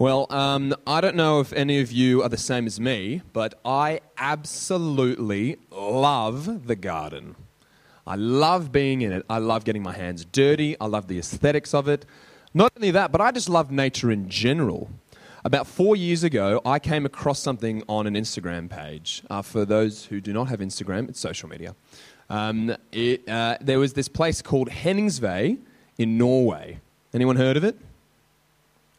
Well, um, I don't know if any of you are the same as me, but I absolutely love the garden. I love being in it. I love getting my hands dirty. I love the aesthetics of it. Not only that, but I just love nature in general. About four years ago, I came across something on an Instagram page. Uh, for those who do not have Instagram, it's social media. Um, it, uh, there was this place called Henningsvær in Norway. Anyone heard of it?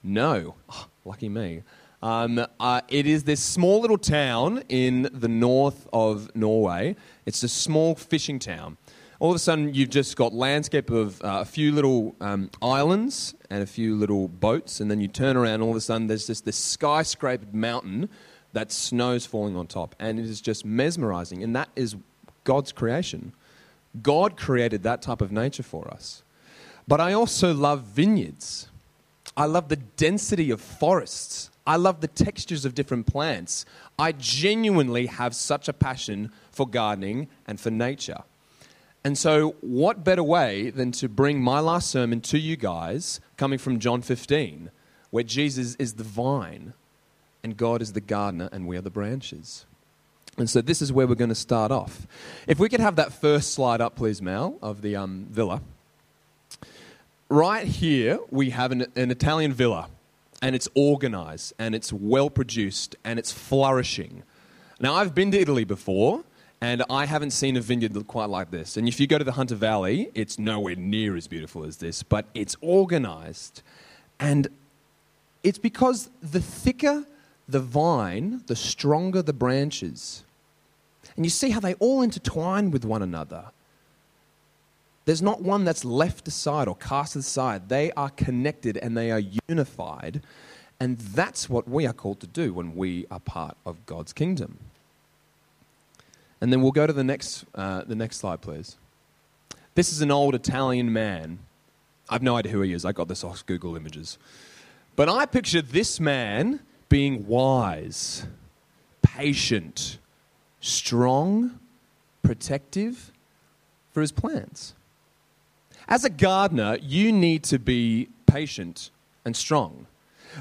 No. Oh, lucky me. Um, uh, it is this small little town in the north of Norway. It's a small fishing town all of a sudden you've just got landscape of uh, a few little um, islands and a few little boats, and then you turn around, all of a sudden there's just this skyscrapered mountain that snow's falling on top, and it is just mesmerizing. And that is God's creation. God created that type of nature for us. But I also love vineyards. I love the density of forests. I love the textures of different plants. I genuinely have such a passion for gardening and for nature. And so, what better way than to bring my last sermon to you guys, coming from John 15, where Jesus is the vine and God is the gardener and we are the branches. And so, this is where we're going to start off. If we could have that first slide up, please, Mel, of the um, villa. Right here, we have an, an Italian villa, and it's organized, and it's well produced, and it's flourishing. Now, I've been to Italy before, and I haven't seen a vineyard quite like this. And if you go to the Hunter Valley, it's nowhere near as beautiful as this, but it's organized. And it's because the thicker the vine, the stronger the branches. And you see how they all intertwine with one another. There's not one that's left aside or cast aside. They are connected and they are unified. And that's what we are called to do when we are part of God's kingdom. And then we'll go to the next, uh, the next slide, please. This is an old Italian man. I've no idea who he is. I got this off Google Images. But I picture this man being wise, patient, strong, protective for his plants. As a gardener, you need to be patient and strong.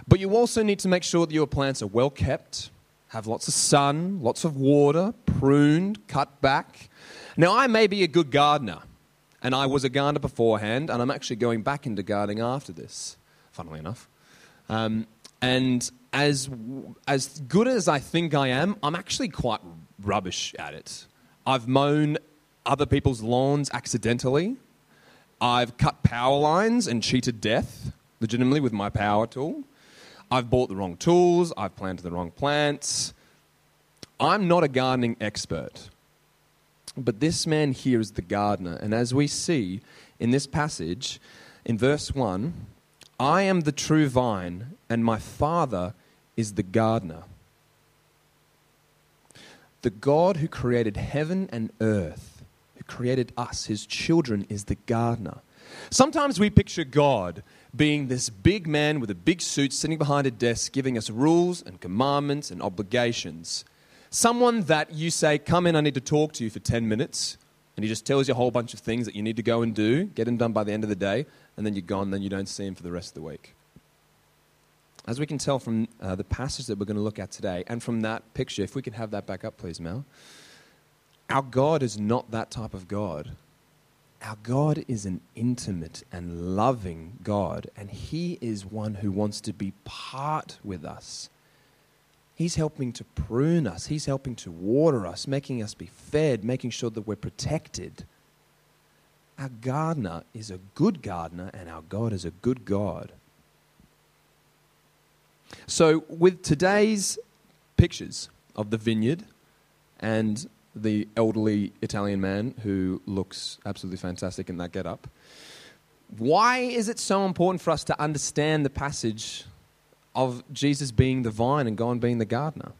But you also need to make sure that your plants are well kept, have lots of sun, lots of water, pruned, cut back. Now, I may be a good gardener, and I was a gardener beforehand, and I'm actually going back into gardening after this, funnily enough. Um, and as, as good as I think I am, I'm actually quite rubbish at it. I've mown other people's lawns accidentally. I've cut power lines and cheated death legitimately with my power tool. I've bought the wrong tools, I've planted the wrong plants. I'm not a gardening expert. But this man here is the gardener. And as we see in this passage, in verse 1, I am the true vine, and my Father is the gardener. The God who created heaven and earth, created us, his children, is the gardener. Sometimes we picture God being this big man with a big suit sitting behind a desk giving us rules and commandments and obligations. Someone that you say, Come in, I need to talk to you for 10 minutes. And he just tells you a whole bunch of things that you need to go and do, get them done by the end of the day, and then you're gone, then you don't see him for the rest of the week. As we can tell from uh, the passage that we're going to look at today, and from that picture, if we could have that back up, please, Mel. Our God is not that type of God. Our God is an intimate and loving God, and He is one who wants to be part with us. He's helping to prune us, He's helping to water us, making us be fed, making sure that we're protected. Our gardener is a good gardener, and our God is a good God. So, with today's pictures of the vineyard and the elderly Italian man who looks absolutely fantastic in that get-up. Why is it so important for us to understand the passage of Jesus being the vine and God being the gardener?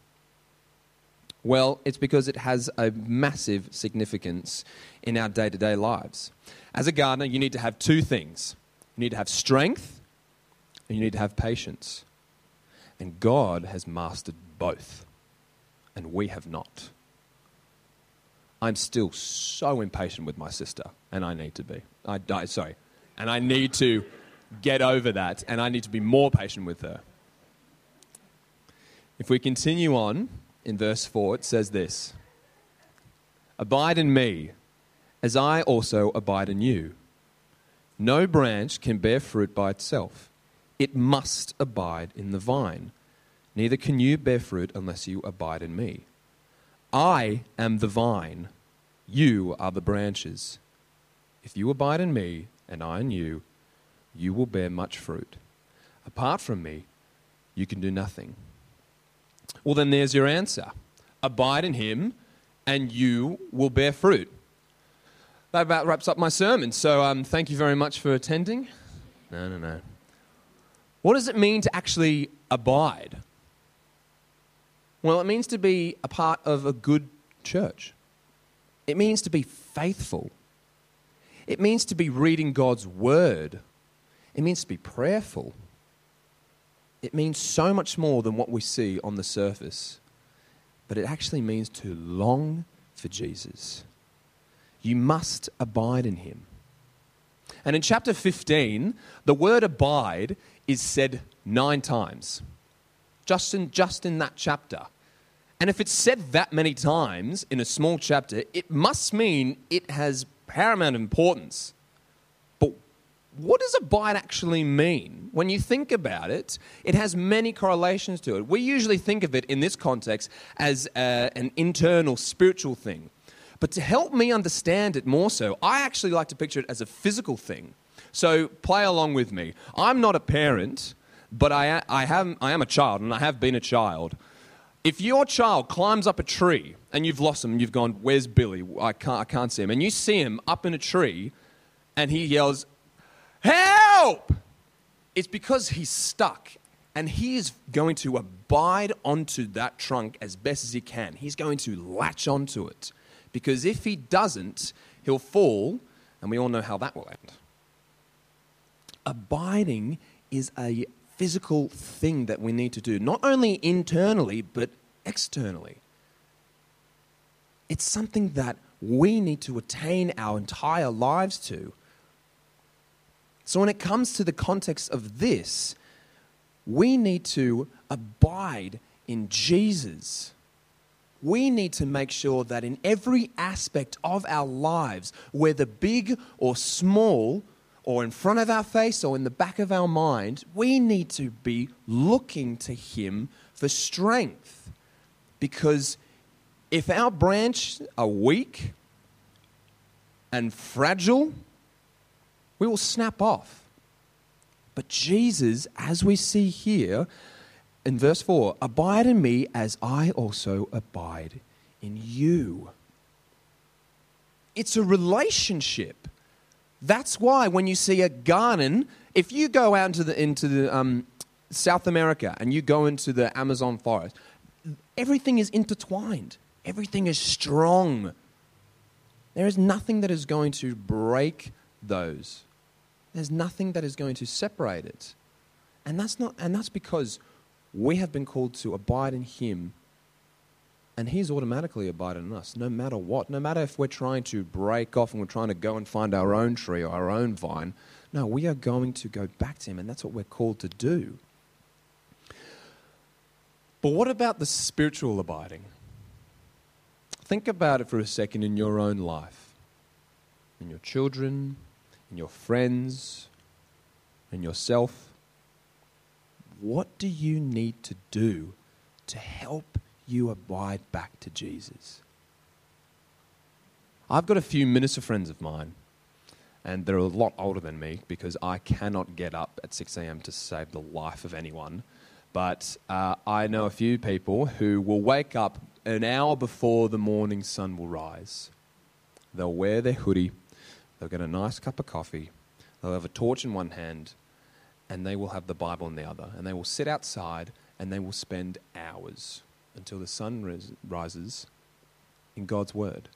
Well, it's because it has a massive significance in our day to day lives. As a gardener, you need to have two things you need to have strength and you need to have patience. And God has mastered both, and we have not. I'm still so impatient with my sister, and I need to be. I, I, sorry. And I need to get over that, and I need to be more patient with her. If we continue on in verse 4, it says this Abide in me, as I also abide in you. No branch can bear fruit by itself, it must abide in the vine. Neither can you bear fruit unless you abide in me. I am the vine, you are the branches. If you abide in me, and I in you, you will bear much fruit. Apart from me, you can do nothing. Well, then there's your answer abide in him, and you will bear fruit. That about wraps up my sermon. So um, thank you very much for attending. No, no, no. What does it mean to actually abide? Well, it means to be a part of a good church. It means to be faithful. It means to be reading God's word. It means to be prayerful. It means so much more than what we see on the surface. But it actually means to long for Jesus. You must abide in him. And in chapter 15, the word abide is said nine times, just in, just in that chapter. And if it's said that many times in a small chapter, it must mean it has paramount importance. But what does abide actually mean? When you think about it, it has many correlations to it. We usually think of it in this context as uh, an internal spiritual thing. But to help me understand it more so, I actually like to picture it as a physical thing. So play along with me. I'm not a parent, but I, I, have, I am a child, and I have been a child. If your child climbs up a tree and you've lost him, you've gone, Where's Billy? I can't, I can't see him. And you see him up in a tree and he yells, Help! It's because he's stuck and he is going to abide onto that trunk as best as he can. He's going to latch onto it because if he doesn't, he'll fall, and we all know how that will end. Abiding is a physical thing that we need to do, not only internally, but externally. It's something that we need to attain our entire lives to. So, when it comes to the context of this, we need to abide in Jesus we need to make sure that in every aspect of our lives, whether big or small, or in front of our face or in the back of our mind, we need to be looking to Him for strength. Because if our branch are weak and fragile, we will snap off. But Jesus, as we see here, in verse 4 Abide in me as I also abide in you. It's a relationship. That's why when you see a garden, if you go out into the, into the um, South America and you go into the Amazon forest, everything is intertwined, everything is strong. There is nothing that is going to break those. There's nothing that is going to separate it. And that's, not, and that's because we have been called to abide in Him, and He's automatically abiding in us, no matter what. No matter if we're trying to break off and we're trying to go and find our own tree or our own vine. No, we are going to go back to Him, and that's what we're called to do. But what about the spiritual abiding? Think about it for a second in your own life, in your children, in your friends, in yourself what do you need to do to help you abide back to Jesus? I've got a few minister friends of mine, and they're a lot older than me because I cannot get up at 6 a.m. to save the life of anyone. But uh, I know a few people who will wake up an hour before the morning sun will rise. They'll wear their hoodie, they'll get a nice cup of coffee, they'll have a torch in one hand, and they will have the Bible in the other. And they will sit outside and they will spend hours until the sun rises in God's Word,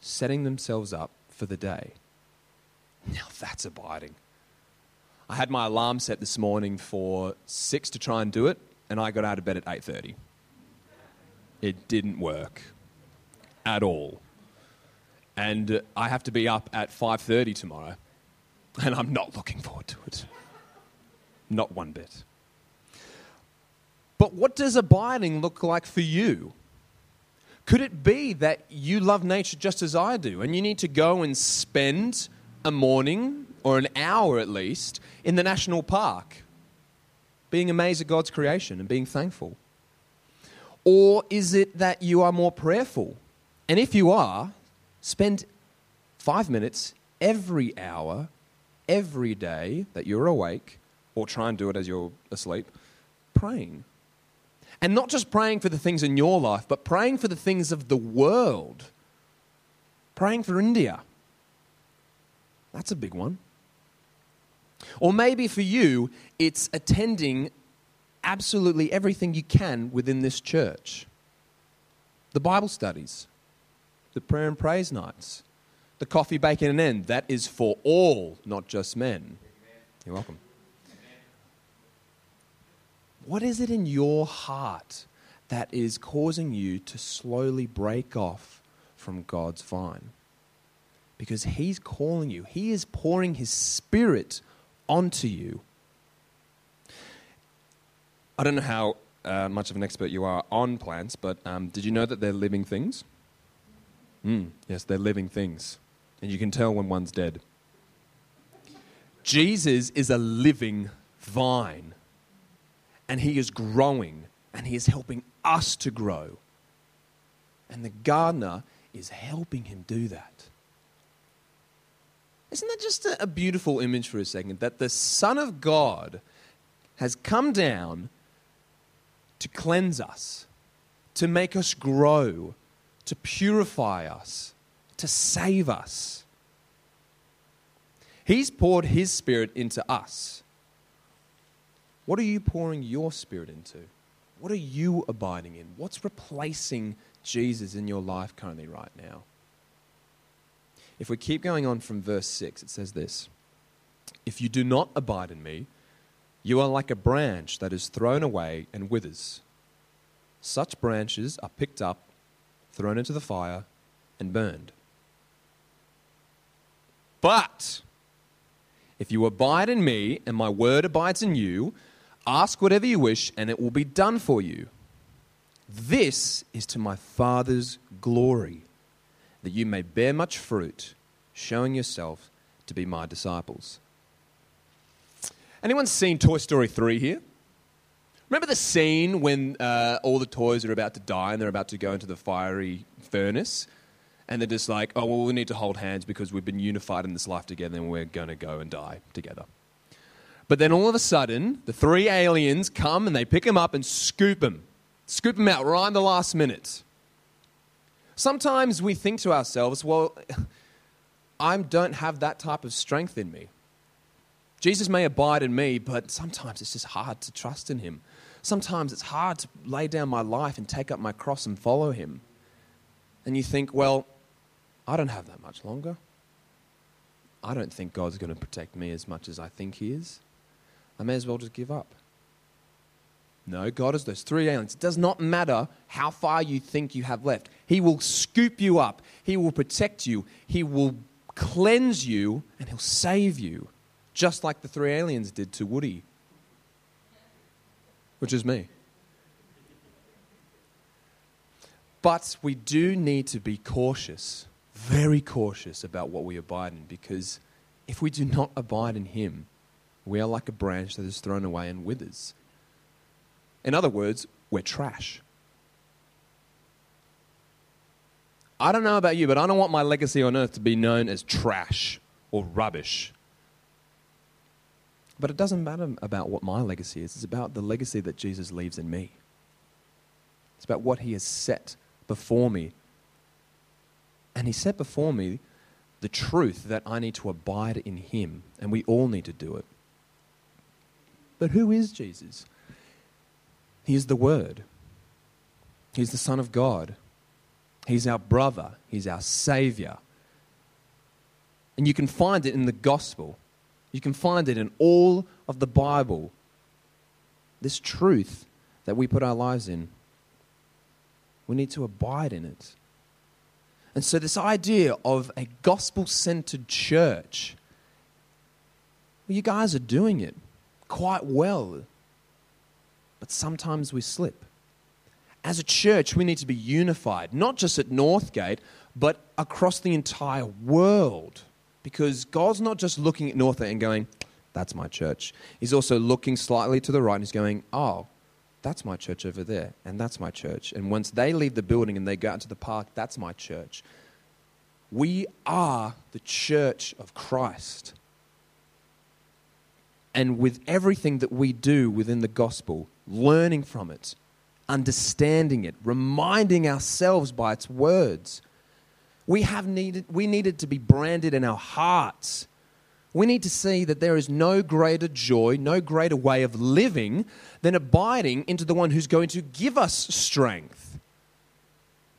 setting themselves up for the day. Now that's abiding. I had my alarm set this morning for 6 to try and do it, and I got out of bed at 8:30. It didn't work at all. And uh, I have to be up at 5:30 tomorrow, and I'm not looking forward to it. Not one bit. But what does abiding look like for you? Could it be that you love nature just as I do and you need to go and spend a morning or an hour at least in the national park being amazed at God's creation and being thankful? Or is it that you are more prayerful? And if you are, spend five minutes every hour, every day that you're awake, or try and do it as you're asleep, praying. And not just praying for the things in your life, but praying for the things of the world. Praying for India. That's a big one. Or maybe for you, it's attending absolutely everything you can within this church the Bible studies, the prayer and praise nights, the coffee, bacon, and end. That is for all, not just men. You're welcome. What is it in your heart that is causing you to slowly break off from God's vine? Because He's calling you, He is pouring His Spirit onto you. I don't know how uh, much of an expert you are on plants, but um, did you know that they're living things? Mm, yes, they're living things. And you can tell when one's dead. Jesus is a living vine and He is growing and He is helping us to grow. And the gardener is helping him do that. Isn't that just a, beautiful image for a second? That the Son of God has come down to cleanse us, to make us grow, to purify us, to save us. He's poured His Spirit into us. What are you pouring your spirit into? What are you abiding in? What's replacing Jesus in your life currently, right now? If we keep going on from verse 6, it says this If you do not abide in me, you are like a branch that is thrown away and withers. Such branches are picked up, thrown into the fire, and burned. But if you abide in me and my word abides in you, Ask whatever you wish, and it will be done for you. This is to my Father's glory, that you may bear much fruit, showing yourself to be my disciples. Anyone seen Toy Story 3 here? Remember the scene when uh, all the toys are about to die and they're about to go into the fiery furnace? And they're just like, oh, well, we need to hold hands because we've been unified in this life together and we're going to go and die together. But then all of a sudden, the three aliens come and they pick him up and scoop him. Scoop him out right in the last minute. Sometimes we think to ourselves, well, I don't have that type of strength in me. Jesus may abide in me, but sometimes it's just hard to trust in him. Sometimes it's hard to lay down my life and take up my cross and follow him. And you think, well, I don't have that much longer. I don't think God's going to protect me as much as I think he is. I may as well just give up. No, God is those three aliens. It does not matter how far you think you have left. He will scoop you up, He will protect you, He will cleanse you, and He'll save you, just like the three aliens did to Woody, which is me. But we do need to be cautious, very cautious about what we abide in, because if we do not abide in Him, we are like a branch that is thrown away and withers. In other words, we're trash. I don't know about you, but I don't want my legacy on earth to be known as trash or rubbish. But it doesn't matter about what my legacy is, it's about the legacy that Jesus leaves in me. It's about what he has set before me. And he set before me the truth that I need to abide in him, and we all need to do it. But who is Jesus? He is the Word, He's the Son of God, He's our brother, He's our Savior. And you can find it in the gospel. You can find it in all of the Bible. This truth that we put our lives in. We need to abide in it. And so, this idea of a gospel centered church, well, you guys are doing it quite well. but sometimes we slip. As a church, we need to be unified, not just at Northgate, but across the entire world. Because God's not just looking at Northgate and going, that's my church. He's also looking slightly to the right and he's going, oh, that's my church over there, and that's my church. And once they leave the building and they go out into the park, that's my church. We are the church of Christ. And with everything that we do within the gospel, learning from it, understanding it, reminding ourselves by its words, we, have needed, we needed to be branded in our hearts. We need to see that there is no greater joy, no greater way of living than abiding into the one who's going to give us strength.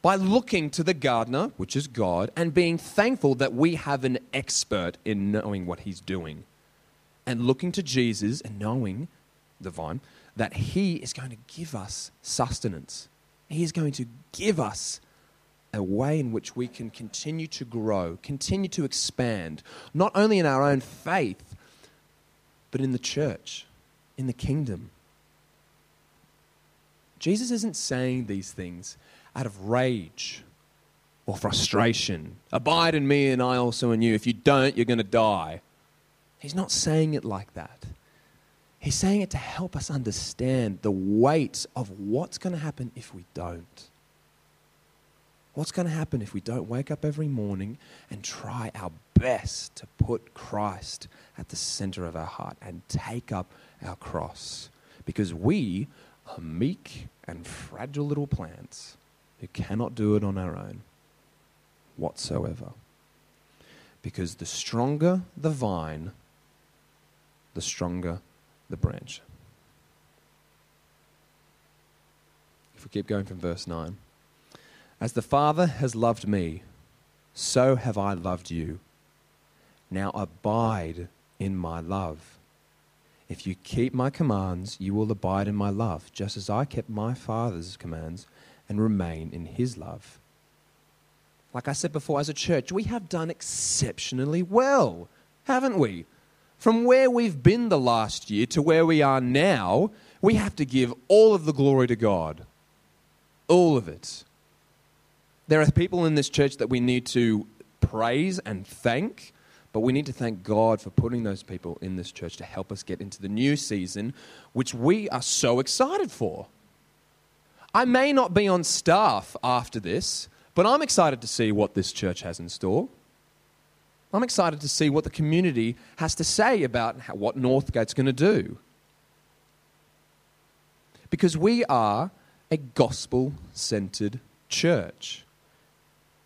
By looking to the gardener, which is God, and being thankful that we have an expert in knowing what he's doing and looking to Jesus and knowing the vine that He is going to give us sustenance. He is going to give us a way in which we can continue to grow, continue to expand, not only in our own faith, but in the church, in the kingdom. Jesus isn't saying these things out of rage or frustration. Abide in me and I also in you. If you don't, you're going to die. He's not saying it like that. He's saying it to help us understand the weight of what's going to happen if we don't. What's going to happen if we don't wake up every morning and try our best to put Christ at the center of our heart and take up our cross? Because we are meek and fragile little plants who cannot do it on our own whatsoever. Because the stronger the vine, the stronger the branch. If we keep going from verse 9. As the Father has loved me, so have I loved you. Now abide in my love. If you keep my commands, you will abide in my love, just as I kept my Father's commands and remain in his love. Like I said before, as a church, we have done exceptionally well, haven't we? From where we've been the last year to where we are now, we have to give all of the glory to God. All of it. There are people in this church that we need to praise and thank, but we need to thank God for putting those people in this church to help us get into the new season, which we are so excited for. I may not be on staff after this, but I'm excited to see what this church has in store. I'm excited to see what the community has to say about how, what Northgate's going to do. Because we are a gospel centered church.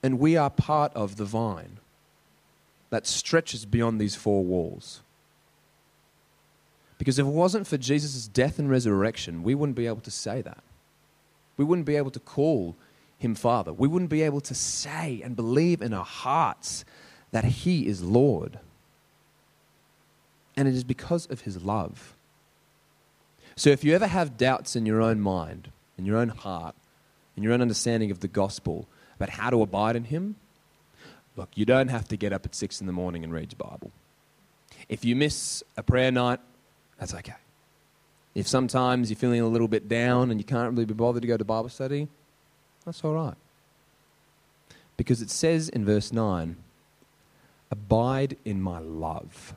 And we are part of the vine that stretches beyond these four walls. Because if it wasn't for Jesus' death and resurrection, we wouldn't be able to say that. We wouldn't be able to call him Father. We wouldn't be able to say and believe in our hearts that He is Lord. And it is because of His love. So if you ever have doubts in your own mind, in your own heart, in your own understanding of the gospel about how to abide in Him, look, you don't have to get up at six in the morning and read your Bible. If you miss a prayer night, that's okay. If sometimes you're feeling a little bit down and you can't really be bothered to go to Bible study, that's all right. Because it says in verse 9, Abide in my love.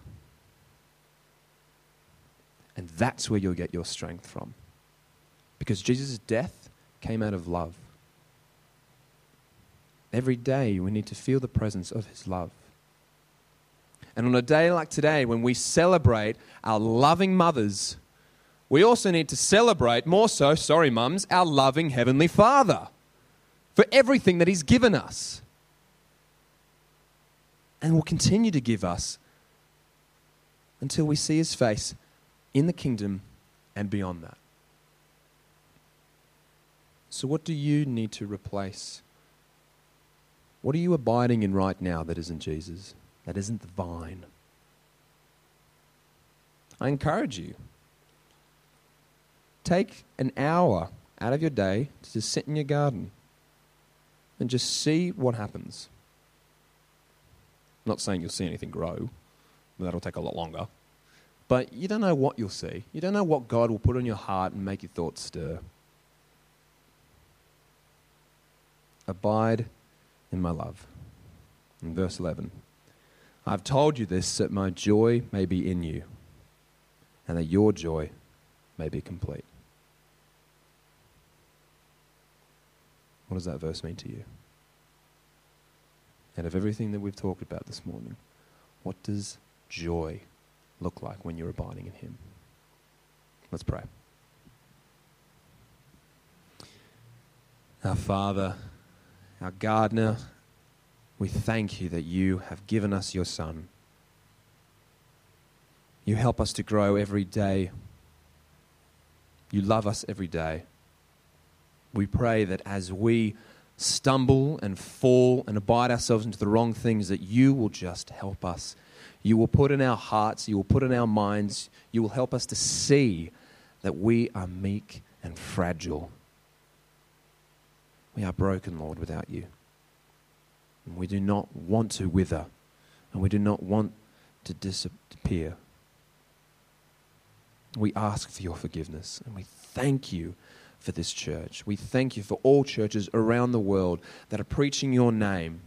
And that's where you'll get your strength from. Because Jesus' death came out of love. Every day we need to feel the presence of his love. And on a day like today, when we celebrate our loving mothers, we also need to celebrate, more so, sorry, mums, our loving Heavenly Father for everything that He's given us and will continue to give us until we see his face in the kingdom and beyond that. So, what do you need to replace? What are you abiding in right now that isn't Jesus, that isn't the vine? I encourage you. Take an hour out of your day to just sit in your garden and just see what happens not saying you'll see anything grow, that'll take a lot longer. but you don't know what you'll see. You don't know what God will put on your heart and make your thoughts stir. Abide in my love. In verse 11, I've told you this that my joy may be in you and that your joy may be complete. What does that verse mean to you? And of everything that we've talked about this morning, what does joy look like when you're abiding in Him? Let's pray. Our Father, our gardener, we thank you that you have given us your Son. You help us to grow every day. You love us every day. We pray that as we stumble and fall and abide ourselves into the wrong things, that you will just help us. You will put in our hearts, you will put in our minds, you will help us to see that we are meek and fragile. We are broken, Lord, without you. And we do not want to wither, and we do not want to disappear. We ask for your forgiveness, and we thank you for this church. We thank you for all churches around the world that are preaching your name,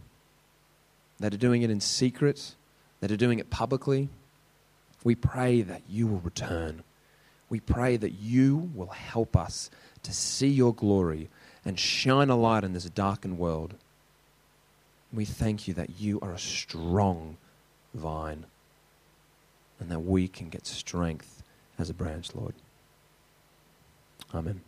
that are doing it in secret, that are doing it publicly. We pray that you will return. We pray that you will help us to see your glory and shine a light in this darkened world. We thank you that you are a strong vine and that we can get strength as a branch, Lord. Amen.